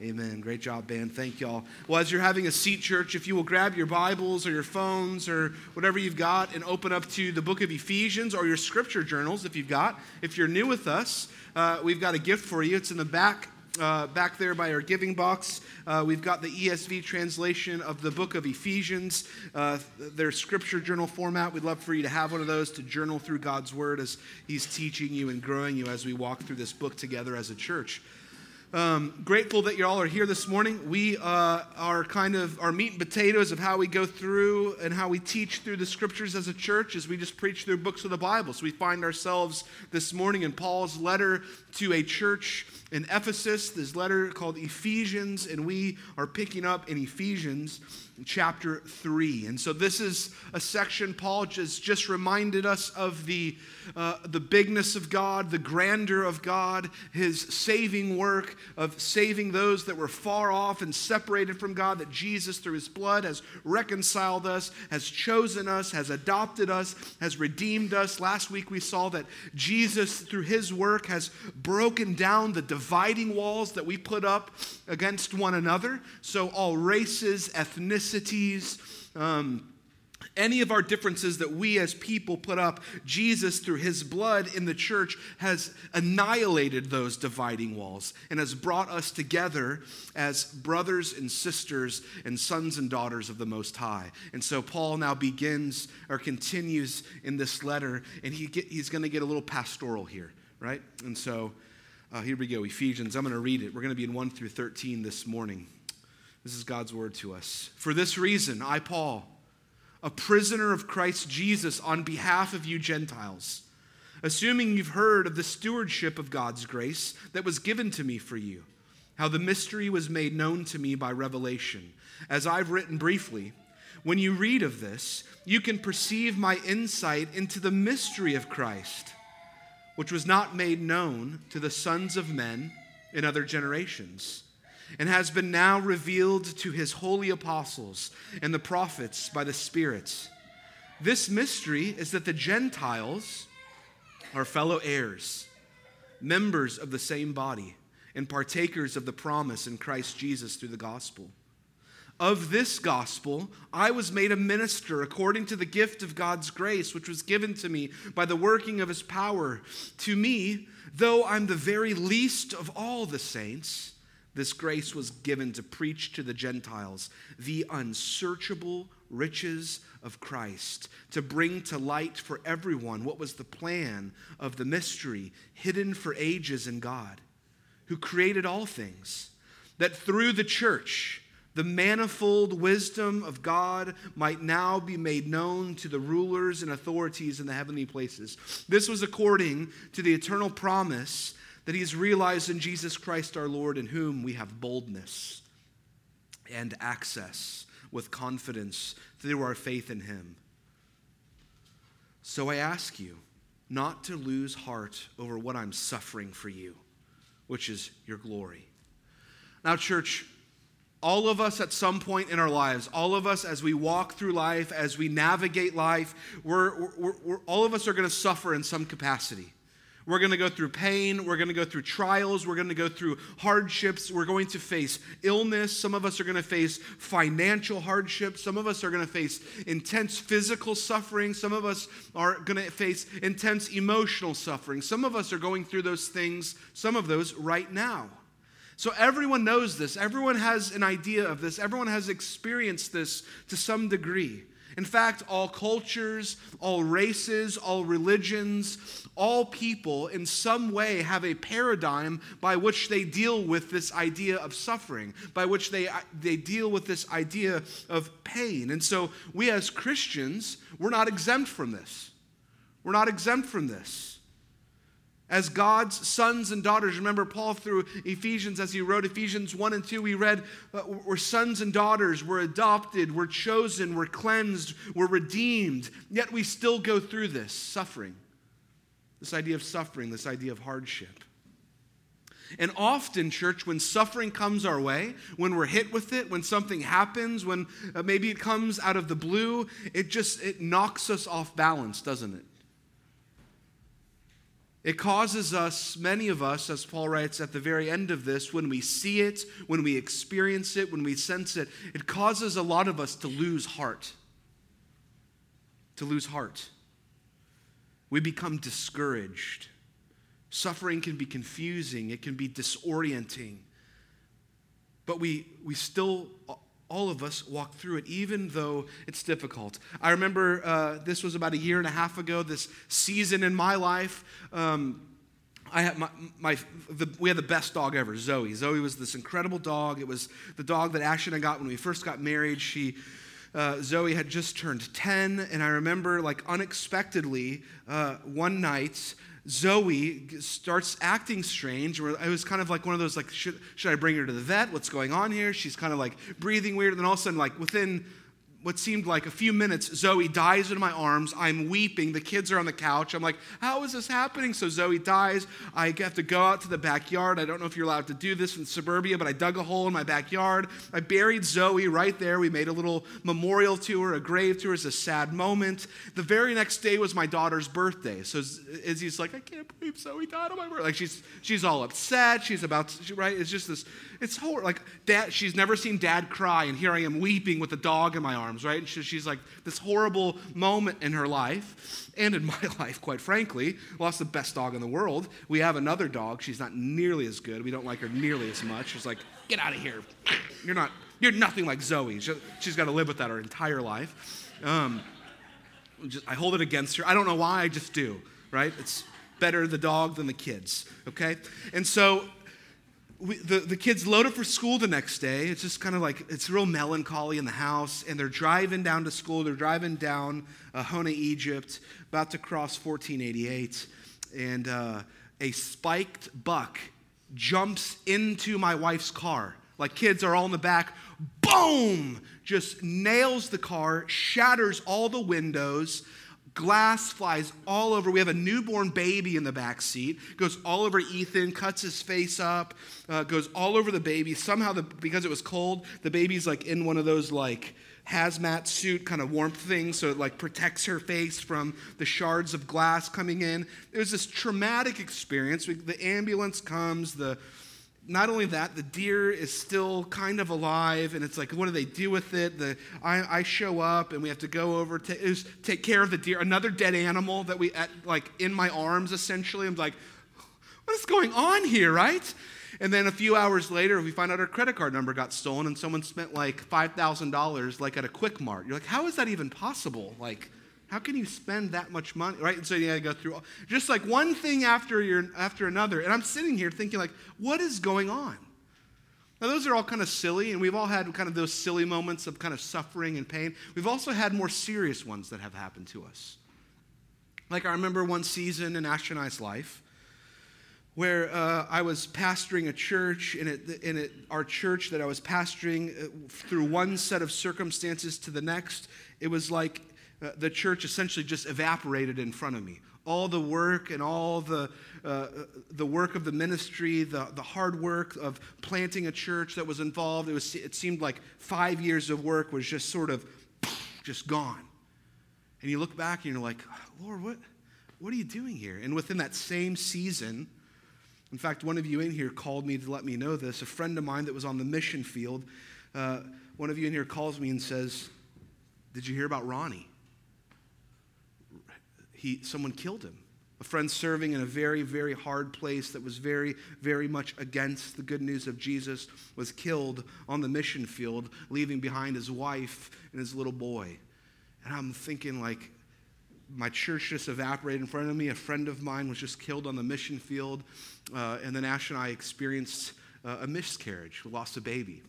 Amen. Great job, band. Thank y'all. Well, as you're having a seat, church, if you will grab your Bibles or your phones or whatever you've got and open up to the book of Ephesians or your scripture journals if you've got. If you're new with us, uh, we've got a gift for you. It's in the back. Uh, back there by our giving box, uh, we've got the ESV translation of the book of Ephesians, uh, their scripture journal format. We'd love for you to have one of those to journal through God's word as He's teaching you and growing you as we walk through this book together as a church. Um, grateful that you all are here this morning. We uh, are kind of our meat and potatoes of how we go through and how we teach through the scriptures as a church as we just preach through books of the Bible. So we find ourselves this morning in Paul's letter to a church in Ephesus, this letter called Ephesians, and we are picking up in Ephesians chapter 3. And so this is a section Paul just, just reminded us of the, uh, the bigness of God, the grandeur of God, his saving work of saving those that were far off and separated from God, that Jesus, through his blood, has reconciled us, has chosen us, has adopted us, has redeemed us. Last week we saw that Jesus, through his work, has broken down the dividing walls that we put up against one another. So all races, ethnicities, um, any of our differences that we as people put up, Jesus, through his blood in the church, has annihilated those dividing walls and has brought us together as brothers and sisters and sons and daughters of the Most High. And so Paul now begins or continues in this letter, and he get, he's going to get a little pastoral here, right? And so uh, here we go Ephesians. I'm going to read it. We're going to be in 1 through 13 this morning. This is God's word to us. For this reason, I, Paul, a prisoner of Christ Jesus on behalf of you Gentiles, assuming you've heard of the stewardship of God's grace that was given to me for you, how the mystery was made known to me by revelation, as I've written briefly. When you read of this, you can perceive my insight into the mystery of Christ, which was not made known to the sons of men in other generations and has been now revealed to his holy apostles and the prophets by the Spirit. This mystery is that the Gentiles are fellow heirs, members of the same body, and partakers of the promise in Christ Jesus through the gospel. Of this gospel, I was made a minister according to the gift of God's grace, which was given to me by the working of his power. To me, though I'm the very least of all the saints, this grace was given to preach to the Gentiles the unsearchable riches of Christ, to bring to light for everyone what was the plan of the mystery hidden for ages in God, who created all things, that through the church, the manifold wisdom of God might now be made known to the rulers and authorities in the heavenly places. This was according to the eternal promise that he has realized in Jesus Christ our Lord, in whom we have boldness and access with confidence through our faith in him. So I ask you not to lose heart over what I'm suffering for you, which is your glory. Now, church, all of us at some point in our lives, all of us as we walk through life, as we navigate life, we're, we're, we're all of us are going to suffer in some capacity. We're going to go through pain. We're going to go through trials. We're going to go through hardships. We're going to face illness. Some of us are going to face financial hardships. Some of us are going to face intense physical suffering. Some of us are going to face intense emotional suffering. Some of us are going through those things, some of those right now. So everyone knows this. Everyone has an idea of this. Everyone has experienced this to some degree. In fact, all cultures, all races, all religions, all people in some way have a paradigm by which they deal with this idea of suffering, by which they, they deal with this idea of pain. And so we as Christians, we're not exempt from this. We're not exempt from this. As God's sons and daughters, remember Paul through Ephesians, as he wrote Ephesians 1 and 2, we read, uh, We're sons and daughters, we're adopted, we're chosen, we're cleansed, we're redeemed. Yet we still go through this suffering, this idea of suffering, this idea of hardship. And often, church, when suffering comes our way, when we're hit with it, when something happens, when uh, maybe it comes out of the blue, it just it knocks us off balance, doesn't it? It causes us, many of us, as Paul writes at the very end of this, when we see it, when we experience it, when we sense it, it causes a lot of us to lose heart. To lose heart. We become discouraged. Suffering can be confusing, it can be disorienting. But we, we still all of us walk through it, even though it's difficult. I remember uh, this was about a year and a half ago, this season in my life. Um, I my, my the, we had the best dog ever, Zoe. Zoe was this incredible dog. It was the dog that Ashley and I got when we first got married. She, uh, Zoe had just turned 10, and I remember, like, unexpectedly, uh, one night, Zoe starts acting strange. Where it was kind of like one of those like, should, should I bring her to the vet? What's going on here? She's kind of like breathing weird. And then all of a sudden, like within what seemed like a few minutes, Zoe dies in my arms. I'm weeping. The kids are on the couch. I'm like, how is this happening? So Zoe dies. I have to go out to the backyard. I don't know if you're allowed to do this in suburbia, but I dug a hole in my backyard. I buried Zoe right there. We made a little memorial to her, a grave to her. It's a sad moment. The very next day was my daughter's birthday. So Izzy's like, I can't believe Zoe died on my birthday. Like she's she's all upset. She's about to, right. It's just this. It's horrible. Like dad. She's never seen dad cry, and here I am weeping with a dog in my arms arms, right? And she's like this horrible moment in her life and in my life, quite frankly. Lost the best dog in the world. We have another dog. She's not nearly as good. We don't like her nearly as much. She's like, get out of here. You're not, you're nothing like Zoe. She's got to live with that her entire life. Um, just, I hold it against her. I don't know why, I just do, right? It's better the dog than the kids, okay? And so we, the, the kids load up for school the next day. It's just kind of like, it's real melancholy in the house. And they're driving down to school. They're driving down uh, Honea, Egypt, about to cross 1488. And uh, a spiked buck jumps into my wife's car. Like kids are all in the back. Boom! Just nails the car, shatters all the windows glass flies all over. We have a newborn baby in the back seat. Goes all over Ethan, cuts his face up, uh, goes all over the baby. Somehow, the, because it was cold, the baby's like in one of those like hazmat suit kind of warmth things, so it like protects her face from the shards of glass coming in. It was this traumatic experience. We, the ambulance comes, the not only that, the deer is still kind of alive, and it's like, what do they do with it? The, I, I show up, and we have to go over to take care of the deer, another dead animal that we, at, like, in my arms, essentially. I'm like, what is going on here, right? And then a few hours later, we find out our credit card number got stolen, and someone spent like $5,000, like, at a Quick Mart. You're like, how is that even possible? Like, how can you spend that much money, right? And so you got to go through just like one thing after your, after another. And I'm sitting here thinking like, what is going on? Now those are all kind of silly, and we've all had kind of those silly moments of kind of suffering and pain. We've also had more serious ones that have happened to us. Like I remember one season in Ashley and I's life where uh, I was pastoring a church, and it, and it, our church that I was pastoring uh, through one set of circumstances to the next, it was like uh, the church essentially just evaporated in front of me. All the work and all the, uh, the work of the ministry, the, the hard work of planting a church that was involved, it, was, it seemed like five years of work was just sort of just gone. And you look back and you're like, Lord, what, what are you doing here? And within that same season, in fact, one of you in here called me to let me know this. A friend of mine that was on the mission field, uh, one of you in here calls me and says, Did you hear about Ronnie? He, someone killed him. A friend serving in a very, very hard place that was very, very much against the good news of Jesus was killed on the mission field, leaving behind his wife and his little boy. And I'm thinking, like, my church just evaporated in front of me. A friend of mine was just killed on the mission field. Uh, and then Ash and I experienced uh, a miscarriage, we lost a baby.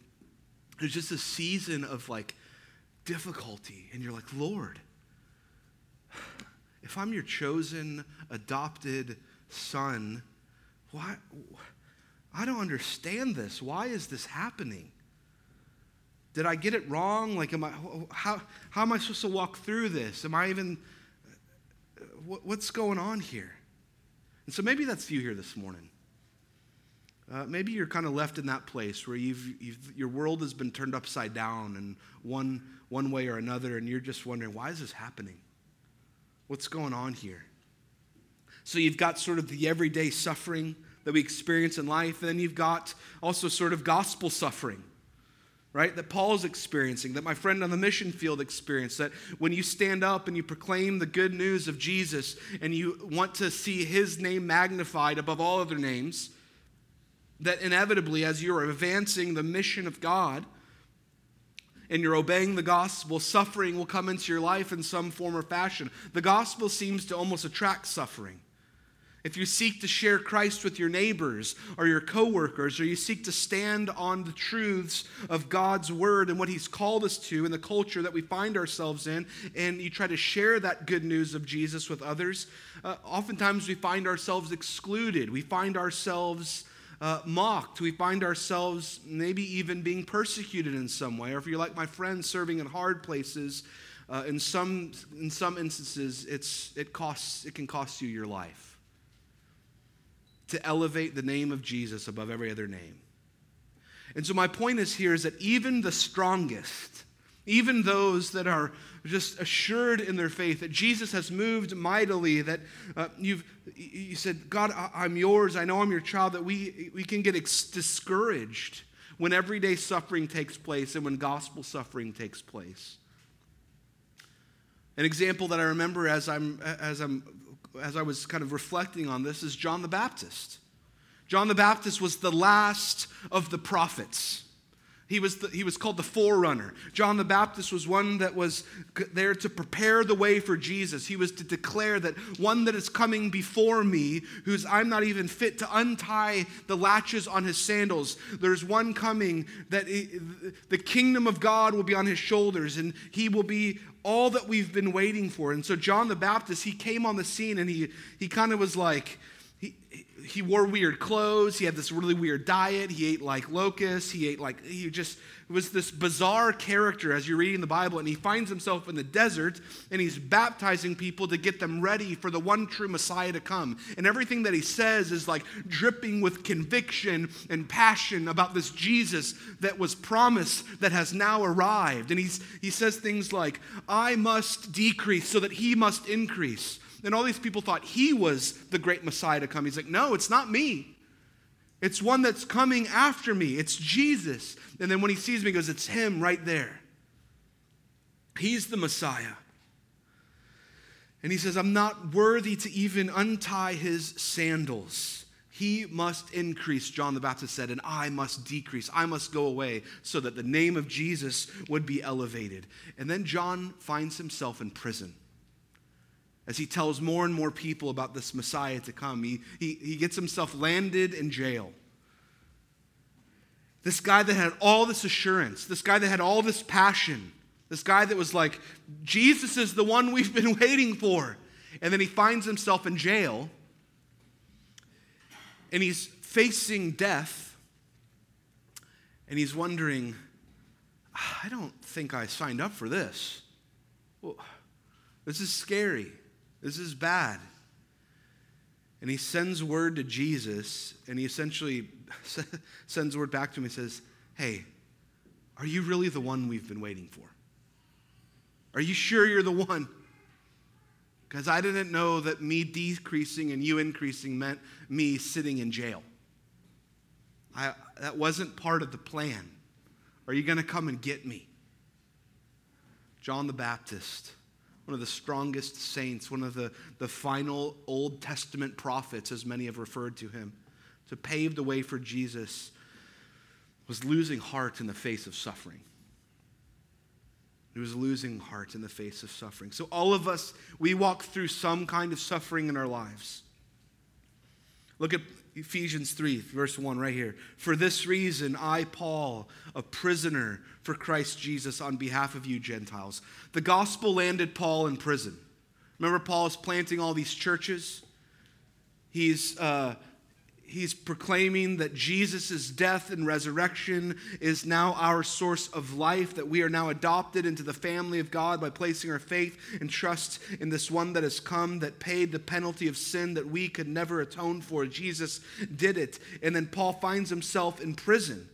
It was just a season of like difficulty. And you're like, Lord, if I'm your chosen, adopted son, why? I don't understand this. Why is this happening? Did I get it wrong? Like, am I, how, how am I supposed to walk through this? Am I even, what's going on here? And so maybe that's you here this morning. Uh, maybe you're kind of left in that place where you've, you've, your world has been turned upside down in one, one way or another, and you're just wondering, why is this happening? What's going on here? So you've got sort of the everyday suffering that we experience in life, and then you've got also sort of gospel suffering right? That Paul's experiencing, that my friend on the mission field experienced, that when you stand up and you proclaim the good news of Jesus and you want to see his name magnified above all other names, that inevitably, as you're advancing the mission of God and you're obeying the gospel, suffering will come into your life in some form or fashion. The gospel seems to almost attract suffering. If you seek to share Christ with your neighbors or your coworkers, or you seek to stand on the truths of God's word and what He's called us to in the culture that we find ourselves in, and you try to share that good news of Jesus with others, uh, oftentimes we find ourselves excluded. We find ourselves uh, mocked. We find ourselves maybe even being persecuted in some way. Or if you're like my friend serving in hard places, uh, in, some, in some instances, it's, it, costs, it can cost you your life to elevate the name of Jesus above every other name. And so, my point is here is that even the strongest, even those that are just assured in their faith that Jesus has moved mightily, that uh, you've you said, God, I'm yours, I know I'm your child, that we, we can get ex- discouraged when everyday suffering takes place and when gospel suffering takes place. An example that I remember as I'm, as I'm as I was kind of reflecting on this is John the Baptist. John the Baptist was the last of the prophets. He was, the, he was called the forerunner. John the Baptist was one that was there to prepare the way for Jesus. He was to declare that one that is coming before me, who's I'm not even fit to untie the latches on his sandals. There's one coming that he, the kingdom of God will be on his shoulders, and he will be all that we've been waiting for. And so John the Baptist, he came on the scene and he, he kind of was like, he, he wore weird clothes. He had this really weird diet. He ate like locusts. He ate like, he just was this bizarre character as you're reading the Bible. And he finds himself in the desert and he's baptizing people to get them ready for the one true Messiah to come. And everything that he says is like dripping with conviction and passion about this Jesus that was promised that has now arrived. And he's, he says things like, I must decrease so that he must increase. And all these people thought he was the great Messiah to come. He's like, no, it's not me. It's one that's coming after me. It's Jesus. And then when he sees me, he goes, it's him right there. He's the Messiah. And he says, I'm not worthy to even untie his sandals. He must increase, John the Baptist said, and I must decrease. I must go away so that the name of Jesus would be elevated. And then John finds himself in prison as he tells more and more people about this Messiah to come. He, he, he gets himself landed in jail. This guy that had all this assurance, this guy that had all this passion, this guy that was like, Jesus is the one we've been waiting for. And then he finds himself in jail and he's facing death and he's wondering, I don't think I signed up for this. Well, this is scary. This is bad. And he sends word to Jesus, and he essentially sends word back to him and says, Hey, are you really the one we've been waiting for? Are you sure you're the one? Because I didn't know that me decreasing and you increasing meant me sitting in jail. I, that wasn't part of the plan. Are you going to come and get me? John the Baptist one of the strongest saints, one of the, the final Old Testament prophets, as many have referred to him, to pave the way for Jesus, was losing heart in the face of suffering. He was losing heart in the face of suffering. So, all of us, we walk through some kind of suffering in our lives. Look at Ephesians 3, verse 1, right here. For this reason, I, Paul, a prisoner for Christ Jesus on behalf of you Gentiles. The gospel landed Paul in prison. Remember, Paul is planting all these churches. He's uh, he's proclaiming that Jesus' death and resurrection is now our source of life, that we are now adopted into the family of God by placing our faith and trust in this one that has come, that paid the penalty of sin that we could never atone for. Jesus did it. And then Paul finds himself in prison.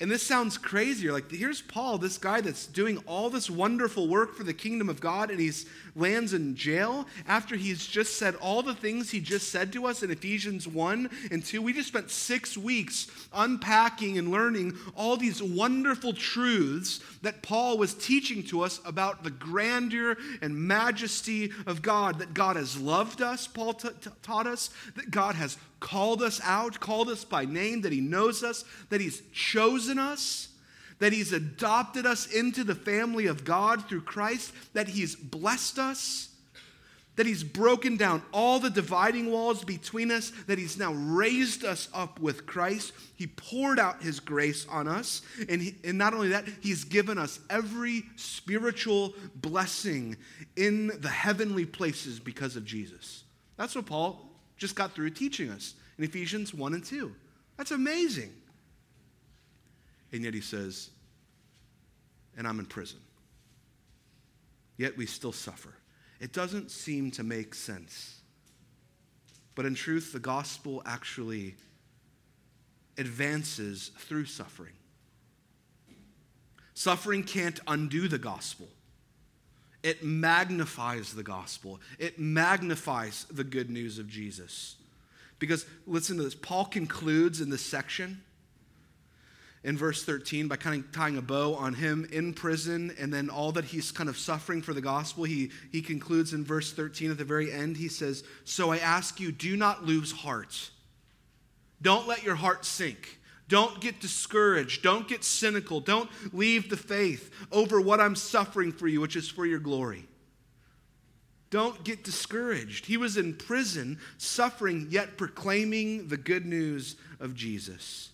And this sounds crazy. You're like, here's Paul, this guy that's doing all this wonderful work for the kingdom of God, and he lands in jail after he's just said all the things he just said to us in Ephesians 1 and 2. We just spent six weeks unpacking and learning all these wonderful truths that Paul was teaching to us about the grandeur and majesty of God, that God has loved us, Paul t- t- taught us, that God has called us out, called us by name, that He knows us, that He's chosen us, that He's adopted us into the family of God through Christ, that He's blessed us, that He's broken down all the dividing walls between us, that He's now raised us up with Christ. He poured out His grace on us, and, he, and not only that, He's given us every spiritual blessing in the heavenly places because of Jesus. That's what Paul just got through teaching us in Ephesians 1 and 2. That's amazing. And yet he says, and I'm in prison. Yet we still suffer. It doesn't seem to make sense. But in truth, the gospel actually advances through suffering. Suffering can't undo the gospel. It magnifies the gospel, it magnifies the good news of Jesus. Because listen to this Paul concludes in this section in verse 13 by kind of tying a bow on him in prison and then all that he's kind of suffering for the gospel. He, he concludes in verse 13 at the very end. He says, So I ask you, do not lose heart. Don't let your heart sink. Don't get discouraged. Don't get cynical. Don't leave the faith over what I'm suffering for you, which is for your glory. Don't get discouraged. He was in prison, suffering, yet proclaiming the good news of Jesus.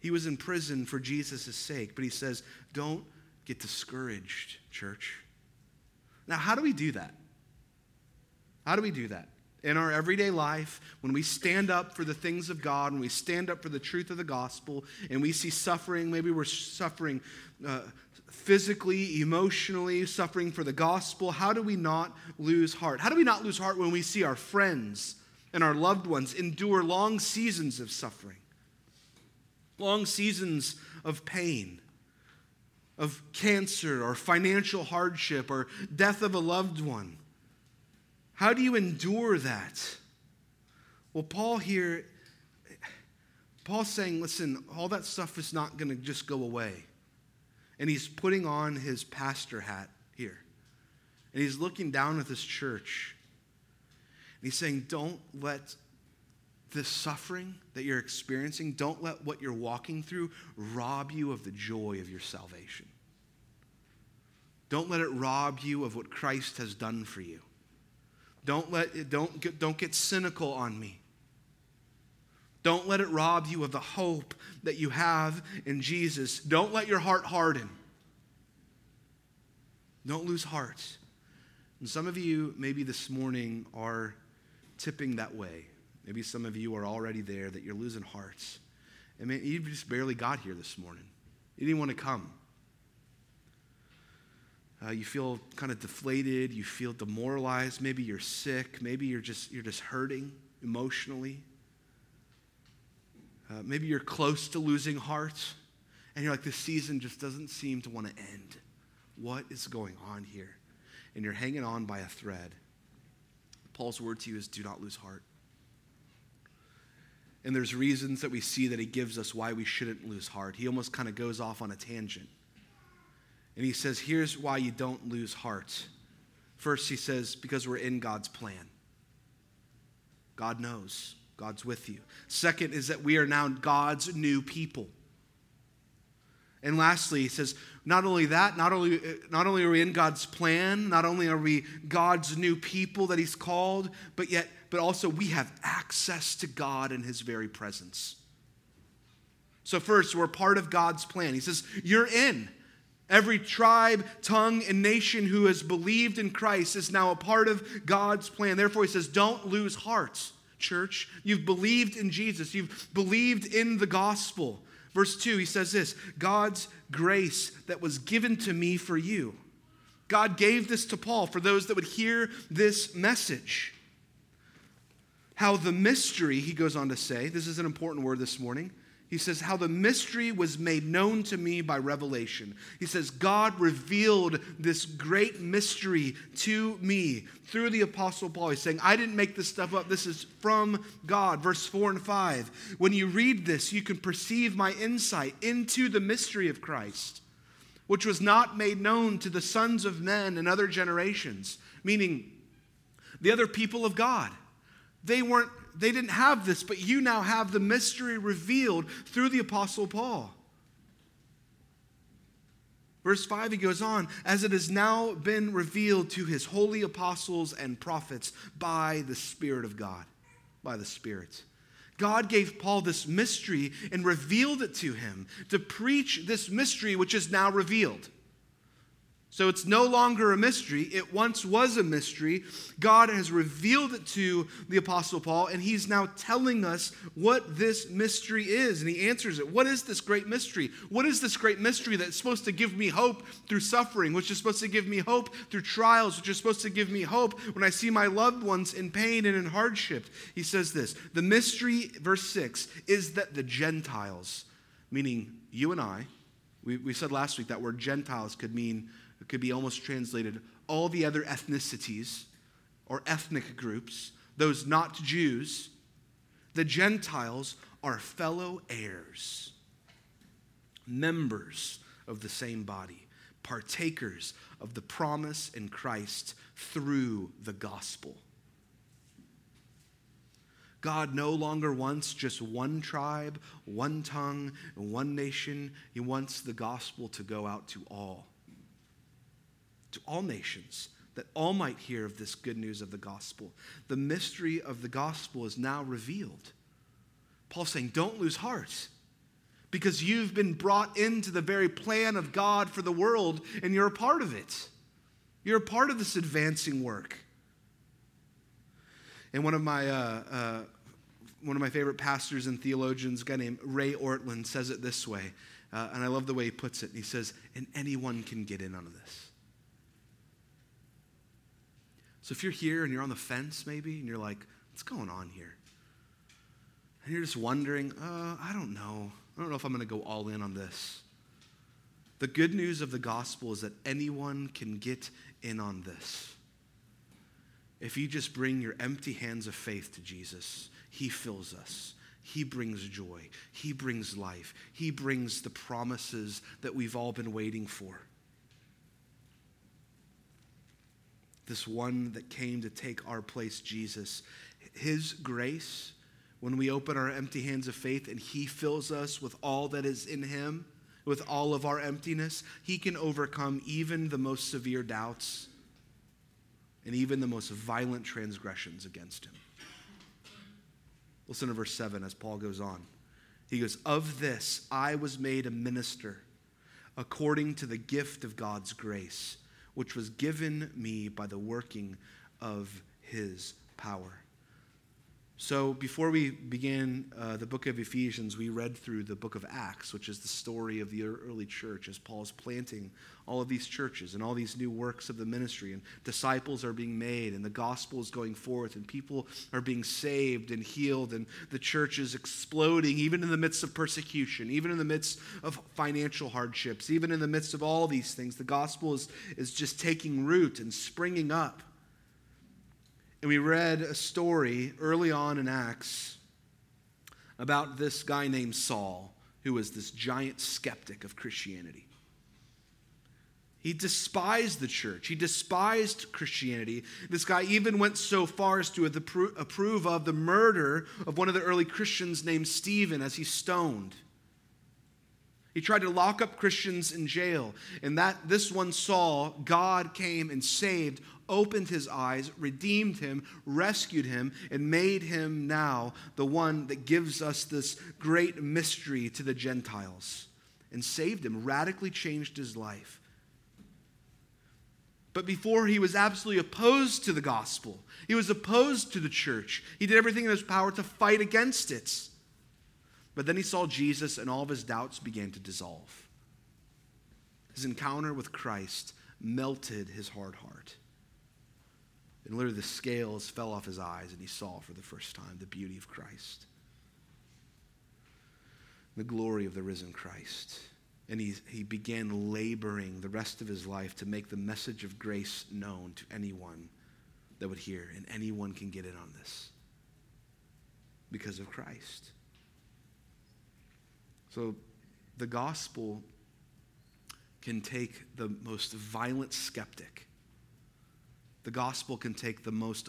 He was in prison for Jesus' sake, but he says, Don't get discouraged, church. Now, how do we do that? How do we do that? in our everyday life, when we stand up for the things of God, when we stand up for the truth of the gospel, and we see suffering, maybe we're suffering uh, physically, emotionally, suffering for the gospel, how do we not lose heart? How do we not lose heart when we see our friends and our loved ones endure long seasons of suffering, long seasons of pain? Of cancer or financial hardship or death of a loved one. How do you endure that? Well, Paul here, Paul's saying, listen, all that stuff is not going to just go away. And he's putting on his pastor hat here. And he's looking down at this church. And he's saying, don't let this suffering that you're experiencing, don't let what you're walking through rob you of the joy of your salvation. Don't let it rob you of what Christ has done for you. Don't, let, don't, get, don't get cynical on me. Don't let it rob you of the hope that you have in Jesus. Don't let your heart harden. Don't lose heart. And some of you, maybe this morning, are tipping that way. Maybe some of you are already there that you're losing hearts. I mean, you just barely got here this morning. You didn't want to come. Uh, you feel kind of deflated. You feel demoralized. Maybe you're sick. Maybe you're just, you're just hurting emotionally. Uh, maybe you're close to losing heart. And you're like, this season just doesn't seem to want to end. What is going on here? And you're hanging on by a thread. Paul's word to you is do not lose heart. And there's reasons that we see that he gives us why we shouldn't lose heart. He almost kind of goes off on a tangent. And he says, here's why you don't lose heart. First, he says, because we're in God's plan. God knows, God's with you. Second is that we are now God's new people. And lastly, he says, not only that, not only, not only are we in God's plan, not only are we God's new people that he's called, but yet, but also we have access to God in his very presence. So, first, we're part of God's plan. He says, You're in. Every tribe, tongue, and nation who has believed in Christ is now a part of God's plan. Therefore, he says, don't lose heart, church. You've believed in Jesus, you've believed in the gospel. Verse 2, he says this God's grace that was given to me for you. God gave this to Paul for those that would hear this message. How the mystery, he goes on to say, this is an important word this morning. He says, How the mystery was made known to me by revelation. He says, God revealed this great mystery to me through the Apostle Paul. He's saying, I didn't make this stuff up. This is from God. Verse 4 and 5. When you read this, you can perceive my insight into the mystery of Christ, which was not made known to the sons of men in other generations, meaning the other people of God. They weren't they didn't have this, but you now have the mystery revealed through the Apostle Paul. Verse 5, he goes on, as it has now been revealed to his holy apostles and prophets by the Spirit of God. By the Spirit. God gave Paul this mystery and revealed it to him to preach this mystery which is now revealed. So it's no longer a mystery. It once was a mystery. God has revealed it to the Apostle Paul, and he's now telling us what this mystery is. And he answers it. What is this great mystery? What is this great mystery that's supposed to give me hope through suffering, which is supposed to give me hope through trials, which is supposed to give me hope when I see my loved ones in pain and in hardship? He says this The mystery, verse 6, is that the Gentiles, meaning you and I, we, we said last week that word Gentiles could mean could be almost translated all the other ethnicities or ethnic groups, those not Jews, the Gentiles are fellow heirs, members of the same body, partakers of the promise in Christ through the gospel. God no longer wants just one tribe, one tongue, and one nation. He wants the gospel to go out to all to all nations, that all might hear of this good news of the gospel. The mystery of the gospel is now revealed. Paul's saying, don't lose heart because you've been brought into the very plan of God for the world and you're a part of it. You're a part of this advancing work. And one of my, uh, uh, one of my favorite pastors and theologians, a guy named Ray Ortlund, says it this way. Uh, and I love the way he puts it. He says, and anyone can get in on this. So if you're here and you're on the fence, maybe, and you're like, what's going on here? And you're just wondering, uh, I don't know. I don't know if I'm going to go all in on this. The good news of the gospel is that anyone can get in on this. If you just bring your empty hands of faith to Jesus, He fills us. He brings joy. He brings life. He brings the promises that we've all been waiting for. This one that came to take our place, Jesus. His grace, when we open our empty hands of faith and He fills us with all that is in Him, with all of our emptiness, He can overcome even the most severe doubts and even the most violent transgressions against Him. Listen to verse 7 as Paul goes on. He goes, Of this I was made a minister according to the gift of God's grace which was given me by the working of his power. So, before we begin uh, the book of Ephesians, we read through the book of Acts, which is the story of the early church as Paul's planting all of these churches and all these new works of the ministry. And disciples are being made, and the gospel is going forth, and people are being saved and healed, and the church is exploding, even in the midst of persecution, even in the midst of financial hardships, even in the midst of all these things. The gospel is, is just taking root and springing up. And we read a story early on in Acts about this guy named Saul, who was this giant skeptic of Christianity. He despised the church. He despised Christianity. This guy even went so far as to approve of the murder of one of the early Christians named Stephen as he stoned. He tried to lock up Christians in jail. And that this one Saul, God came and saved, opened his eyes, redeemed him, rescued him, and made him now the one that gives us this great mystery to the Gentiles and saved him, radically changed his life. But before he was absolutely opposed to the gospel, he was opposed to the church. He did everything in his power to fight against it. But then he saw Jesus, and all of his doubts began to dissolve. His encounter with Christ melted his hard heart. And literally, the scales fell off his eyes, and he saw for the first time the beauty of Christ. the glory of the risen Christ. And he, he began laboring the rest of his life to make the message of grace known to anyone that would hear. And anyone can get in on this because of Christ. So the gospel can take the most violent skeptic, the gospel can take the most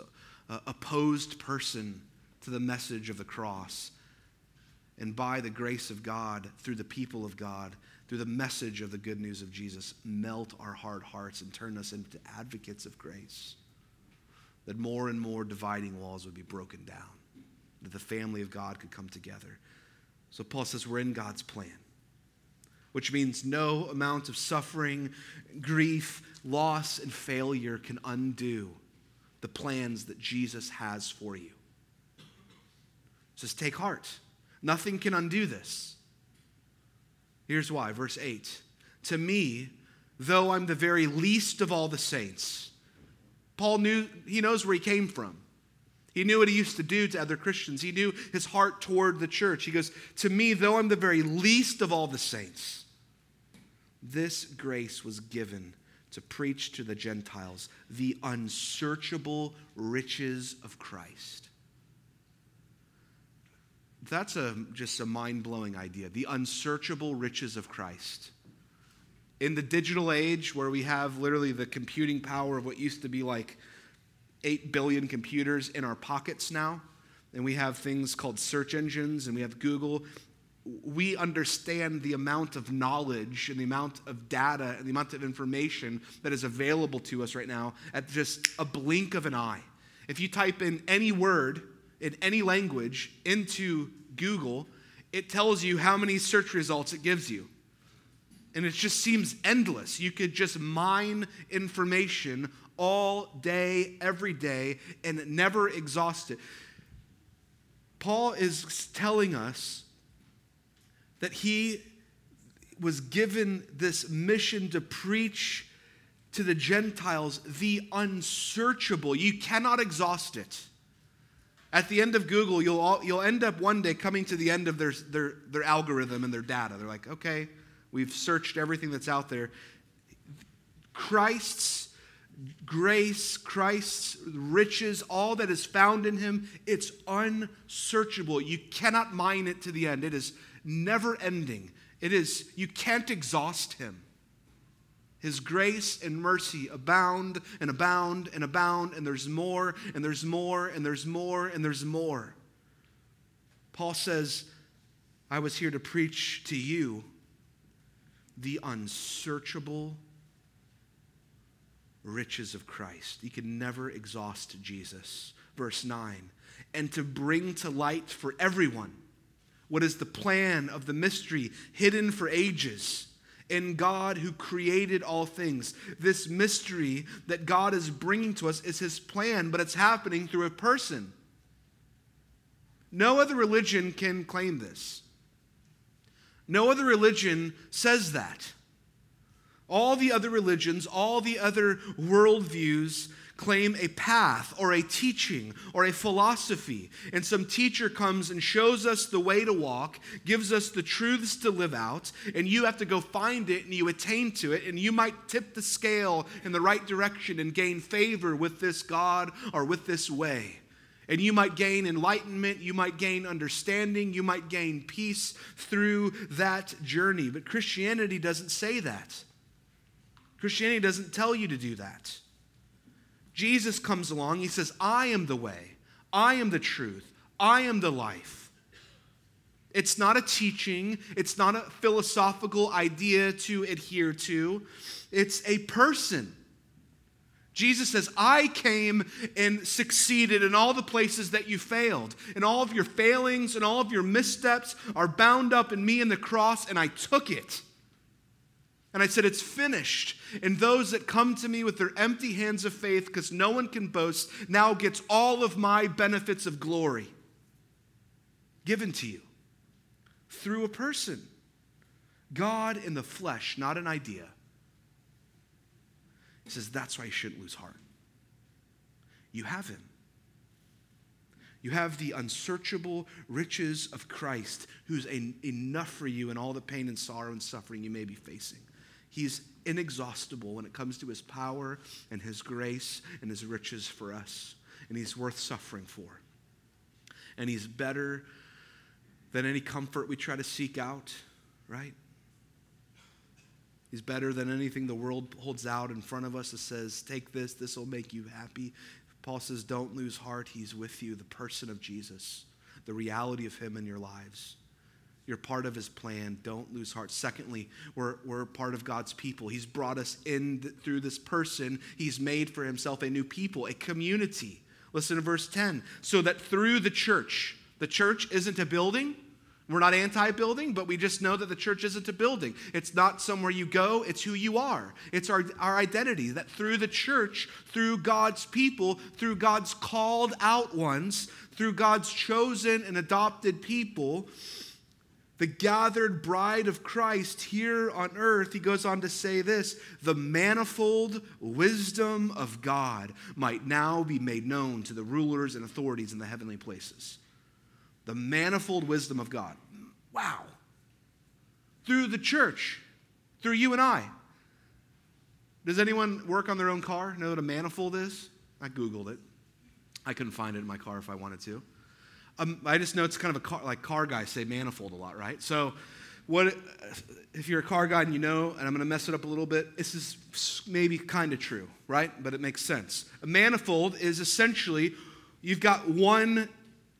uh, opposed person to the message of the cross. And by the grace of God, through the people of God, through the message of the good news of Jesus, melt our hard hearts and turn us into advocates of grace. That more and more dividing walls would be broken down, that the family of God could come together. So Paul says we're in God's plan, which means no amount of suffering, grief, loss, and failure can undo the plans that Jesus has for you. says, Take heart. Nothing can undo this. Here's why. Verse 8 To me, though I'm the very least of all the saints, Paul knew, he knows where he came from. He knew what he used to do to other Christians. He knew his heart toward the church. He goes, To me, though I'm the very least of all the saints, this grace was given to preach to the Gentiles the unsearchable riches of Christ. That's a, just a mind blowing idea. The unsearchable riches of Christ. In the digital age where we have literally the computing power of what used to be like 8 billion computers in our pockets now, and we have things called search engines and we have Google we understand the amount of knowledge and the amount of data and the amount of information that is available to us right now at just a blink of an eye. If you type in any word in any language into Google, it tells you how many search results it gives you. And it just seems endless. You could just mine information all day, every day, and never exhaust it. Paul is telling us that he was given this mission to preach to the Gentiles the unsearchable. You cannot exhaust it. At the end of Google, you'll, all, you'll end up one day coming to the end of their, their, their algorithm and their data. They're like, okay, we've searched everything that's out there. Christ's grace, Christ's riches, all that is found in him, it's unsearchable. You cannot mine it to the end. It is never ending. It is, you can't exhaust him. His grace and mercy abound and abound and abound, and there's more and there's more and there's more and there's more. Paul says, I was here to preach to you the unsearchable riches of Christ. You can never exhaust Jesus. Verse 9, and to bring to light for everyone what is the plan of the mystery hidden for ages in God who created all things. This mystery that God is bringing to us is his plan, but it's happening through a person. No other religion can claim this. No other religion says that. All the other religions, all the other worldviews claim a path or a teaching or a philosophy. And some teacher comes and shows us the way to walk, gives us the truths to live out, and you have to go find it and you attain to it. And you might tip the scale in the right direction and gain favor with this God or with this way. And you might gain enlightenment, you might gain understanding, you might gain peace through that journey. But Christianity doesn't say that. Christianity doesn't tell you to do that. Jesus comes along, he says, I am the way, I am the truth, I am the life. It's not a teaching, it's not a philosophical idea to adhere to, it's a person. Jesus says, I came and succeeded in all the places that you failed. And all of your failings and all of your missteps are bound up in me in the cross, and I took it. And I said, It's finished. And those that come to me with their empty hands of faith, because no one can boast, now gets all of my benefits of glory given to you through a person. God in the flesh, not an idea. He says, That's why you shouldn't lose heart. You have Him. You have the unsearchable riches of Christ, who's en- enough for you in all the pain and sorrow and suffering you may be facing. He's inexhaustible when it comes to his power and his grace and his riches for us. And he's worth suffering for. And he's better than any comfort we try to seek out, right? He's better than anything the world holds out in front of us that says, take this, this will make you happy. Paul says, don't lose heart. He's with you, the person of Jesus, the reality of him in your lives. You're part of his plan. Don't lose heart. Secondly, we're, we're part of God's people. He's brought us in th- through this person. He's made for himself a new people, a community. Listen to verse 10. So that through the church, the church isn't a building. We're not anti building, but we just know that the church isn't a building. It's not somewhere you go, it's who you are. It's our, our identity that through the church, through God's people, through God's called out ones, through God's chosen and adopted people, the gathered bride of Christ here on earth, he goes on to say this the manifold wisdom of God might now be made known to the rulers and authorities in the heavenly places. The manifold wisdom of God. Wow. Through the church, through you and I. Does anyone work on their own car? Know what a manifold is? I Googled it. I couldn't find it in my car if I wanted to. Um, I just know it's kind of a car, like car guys say manifold a lot, right? So, what if you're a car guy and you know, and I'm going to mess it up a little bit, this is maybe kind of true, right? But it makes sense. A manifold is essentially you've got one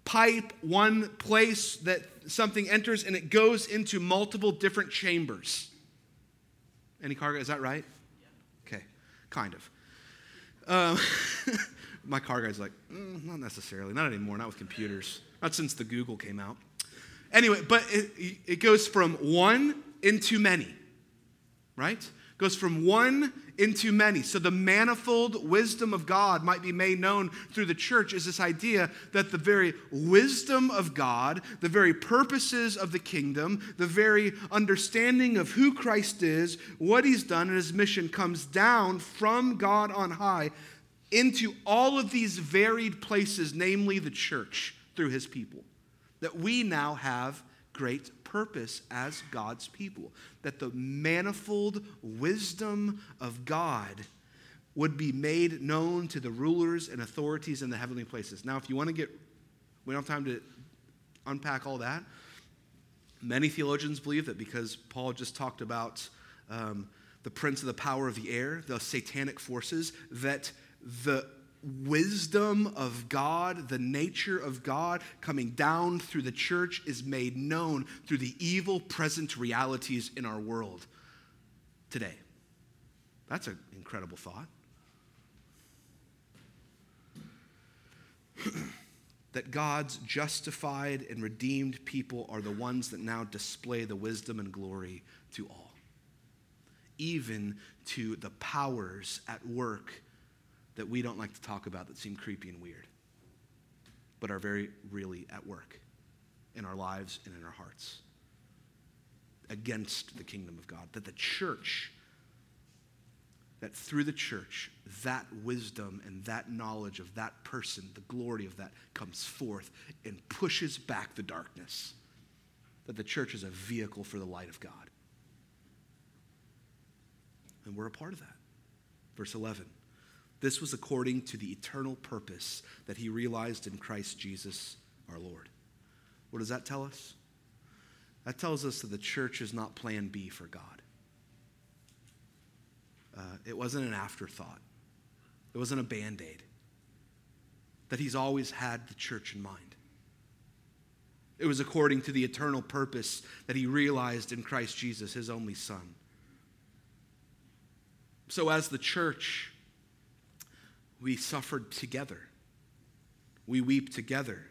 pipe, one place that something enters and it goes into multiple different chambers. Any car guy, is that right? Okay, kind of. Um, my car guy's like, mm, not necessarily, not anymore, not with computers, not since the Google came out. Anyway, but it, it goes from one into many, right? Goes from one into many. So the manifold wisdom of God might be made known through the church is this idea that the very wisdom of God, the very purposes of the kingdom, the very understanding of who Christ is, what he's done, and his mission comes down from God on high into all of these varied places, namely the church, through his people. That we now have great purpose as God's people. That the manifold wisdom of God would be made known to the rulers and authorities in the heavenly places. Now, if you want to get, we don't have time to unpack all that. Many theologians believe that because Paul just talked about um, the prince of the power of the air, the satanic forces, that the wisdom of God, the nature of God coming down through the church is made known through the evil present realities in our world today. That's an incredible thought. that God's justified and redeemed people are the ones that now display the wisdom and glory to all, even to the powers at work that we don't like to talk about that seem creepy and weird, but are very really at work in our lives and in our hearts against the kingdom of God. That the church, that through the church, that wisdom and that knowledge of that person, the glory of that comes forth and pushes back the darkness. That the church is a vehicle for the light of God. And we're a part of that. Verse 11. This was according to the eternal purpose that he realized in Christ Jesus our Lord. What does that tell us? That tells us that the church is not plan B for God. Uh, it wasn't an afterthought, it wasn't a band aid. That he's always had the church in mind. It was according to the eternal purpose that he realized in Christ Jesus, his only Son. So, as the church, we suffered together. We weep together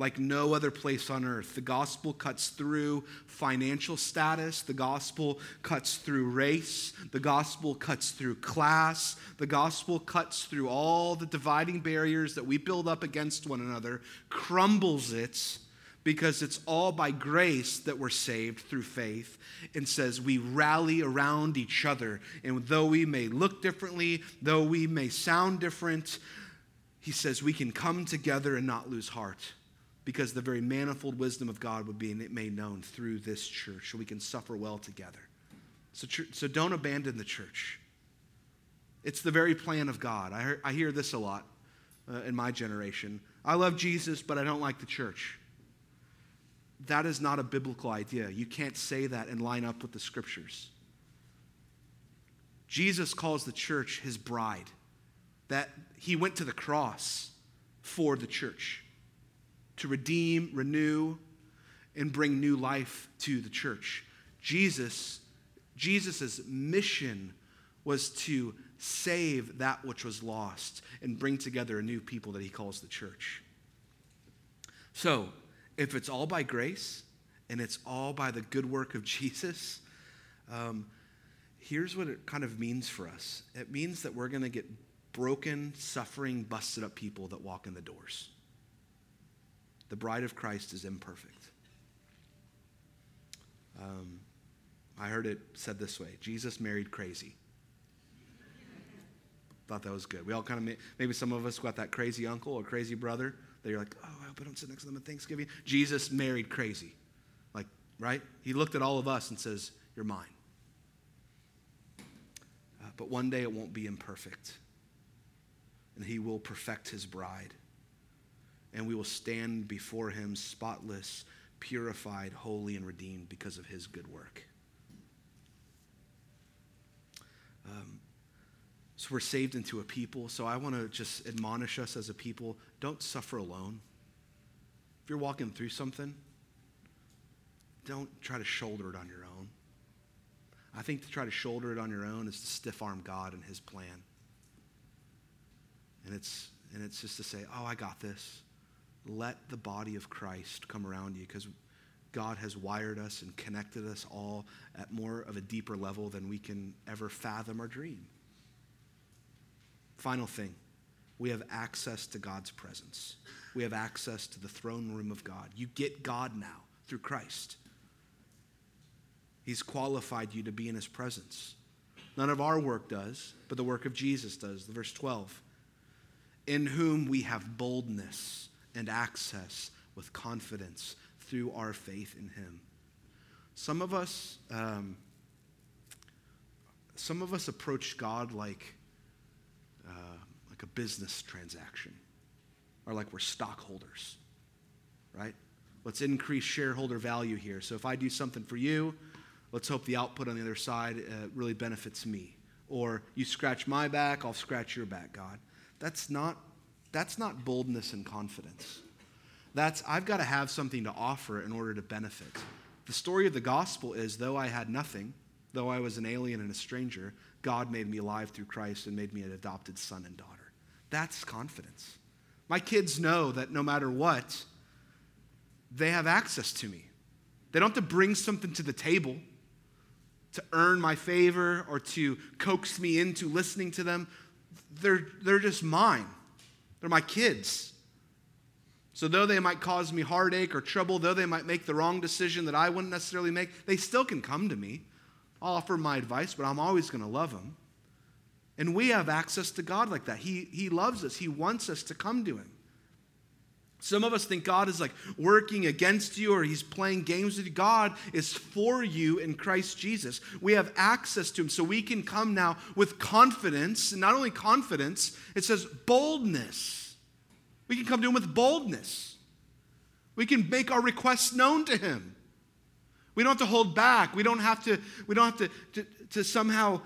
like no other place on earth. The gospel cuts through financial status, the gospel cuts through race, the gospel cuts through class, the gospel cuts through all the dividing barriers that we build up against one another, crumbles it because it's all by grace that we're saved through faith and says we rally around each other and though we may look differently though we may sound different he says we can come together and not lose heart because the very manifold wisdom of God would be made known through this church so we can suffer well together. So, so don't abandon the church. It's the very plan of God. I hear, I hear this a lot uh, in my generation. I love Jesus, but I don't like the church. That is not a biblical idea. You can't say that and line up with the scriptures. Jesus calls the church his bride, that he went to the cross for the church to redeem, renew, and bring new life to the church. Jesus, Jesus' mission was to save that which was lost and bring together a new people that he calls the church. So, if it's all by grace and it's all by the good work of Jesus, um, here's what it kind of means for us it means that we're going to get broken, suffering, busted up people that walk in the doors. The bride of Christ is imperfect. Um, I heard it said this way Jesus married crazy. Thought that was good. We all kind of, maybe some of us got that crazy uncle or crazy brother that you're like, oh, I hope I don't sit next to them at Thanksgiving. Jesus married crazy. Like, right? He looked at all of us and says, You're mine. Uh, but one day it won't be imperfect. And he will perfect his bride. And we will stand before him spotless, purified, holy, and redeemed because of his good work. Um, so we're saved into a people. So I want to just admonish us as a people don't suffer alone. If you're walking through something, don't try to shoulder it on your own. I think to try to shoulder it on your own is to stiff arm God and his plan. And it's, and it's just to say, oh, I got this. Let the body of Christ come around you because God has wired us and connected us all at more of a deeper level than we can ever fathom or dream. Final thing we have access to God's presence. We have access to the throne room of God. You get God now through Christ. He's qualified you to be in his presence. None of our work does, but the work of Jesus does. The verse 12. In whom we have boldness and access with confidence through our faith in him. Some of us, um, some of us approach God like like a business transaction or like we're stockholders, right? Let's increase shareholder value here. So if I do something for you, let's hope the output on the other side uh, really benefits me. Or you scratch my back, I'll scratch your back, God. That's not, that's not boldness and confidence. That's, I've got to have something to offer in order to benefit. The story of the gospel is though I had nothing, though I was an alien and a stranger, God made me alive through Christ and made me an adopted son and daughter. That's confidence. My kids know that no matter what, they have access to me. They don't have to bring something to the table to earn my favor or to coax me into listening to them. They're, they're just mine, they're my kids. So, though they might cause me heartache or trouble, though they might make the wrong decision that I wouldn't necessarily make, they still can come to me. I'll offer my advice, but I'm always going to love them. And we have access to God like that. He, he loves us, He wants us to come to Him. Some of us think God is like working against you or he's playing games with you. God is for you in Christ Jesus. We have access to him so we can come now with confidence. And not only confidence, it says boldness. We can come to him with boldness. We can make our requests known to him. We don't have to hold back. We don't have to, we don't have to, to, to somehow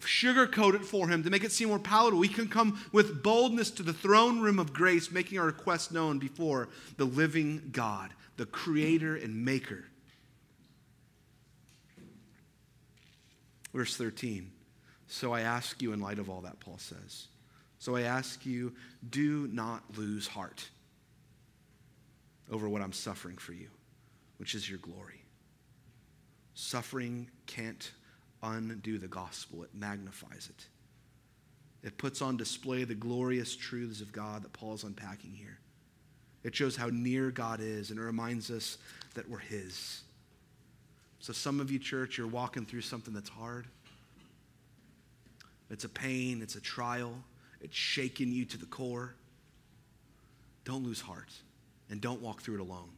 sugarcoat it for him to make it seem more palatable. We can come with boldness to the throne room of grace, making our request known before the living God, the creator and maker. Verse 13. So I ask you, in light of all that, Paul says, so I ask you, do not lose heart over what I'm suffering for you, which is your glory. Suffering can't undo the gospel, it magnifies it. It puts on display the glorious truths of God that Paul's unpacking here. It shows how near God is, and it reminds us that we're His. So, some of you, church, you're walking through something that's hard. It's a pain, it's a trial, it's shaking you to the core. don't lose heart and don't walk through it alone.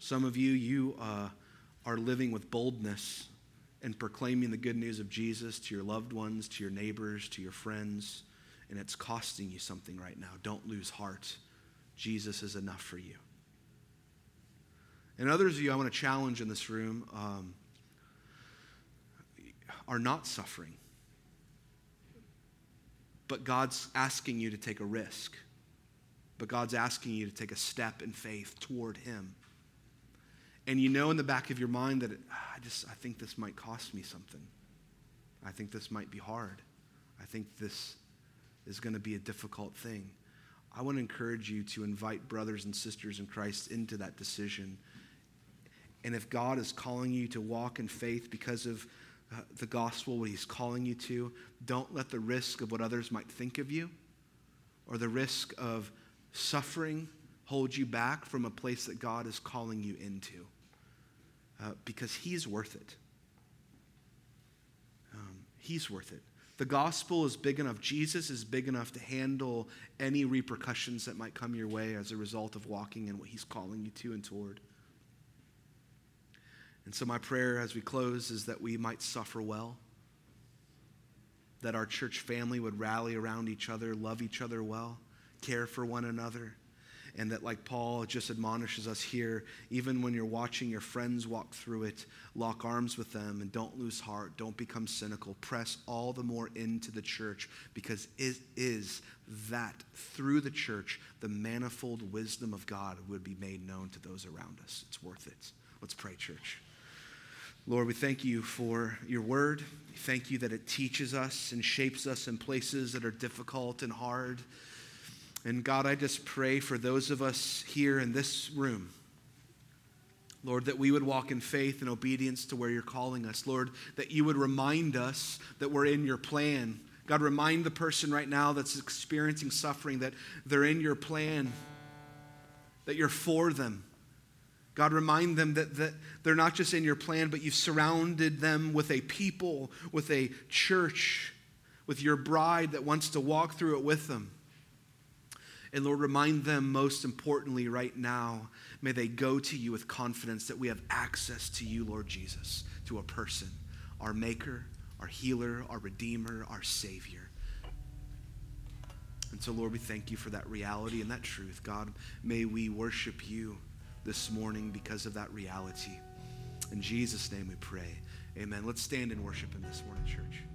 Some of you, you uh, are living with boldness and proclaiming the good news of Jesus to your loved ones, to your neighbors, to your friends, and it's costing you something right now. Don't lose heart. Jesus is enough for you. And others of you I want to challenge in this room um, are not suffering. But God's asking you to take a risk. But God's asking you to take a step in faith toward Him. And you know in the back of your mind that it, ah, I just I think this might cost me something. I think this might be hard. I think this is going to be a difficult thing. I want to encourage you to invite brothers and sisters in Christ into that decision. And if God is calling you to walk in faith because of uh, the gospel, what He's calling you to, don't let the risk of what others might think of you or the risk of suffering hold you back from a place that God is calling you into uh, because He's worth it. Um, he's worth it. The gospel is big enough, Jesus is big enough to handle any repercussions that might come your way as a result of walking in what He's calling you to and toward. And so, my prayer as we close is that we might suffer well, that our church family would rally around each other, love each other well, care for one another and that, like Paul just admonishes us here, even when you're watching your friends walk through it, lock arms with them and don't lose heart. Don't become cynical. Press all the more into the church because it is that through the church, the manifold wisdom of God would be made known to those around us. It's worth it. Let's pray, church. Lord, we thank you for your word. We thank you that it teaches us and shapes us in places that are difficult and hard. And God, I just pray for those of us here in this room, Lord, that we would walk in faith and obedience to where you're calling us. Lord, that you would remind us that we're in your plan. God, remind the person right now that's experiencing suffering that they're in your plan, that you're for them. God, remind them that, that they're not just in your plan, but you've surrounded them with a people, with a church, with your bride that wants to walk through it with them. And Lord, remind them most importantly right now, may they go to you with confidence that we have access to you, Lord Jesus, to a person, our Maker, our Healer, our Redeemer, our Savior. And so, Lord, we thank you for that reality and that truth. God, may we worship you this morning because of that reality. In Jesus' name we pray. Amen. Let's stand and worship Him this morning, church.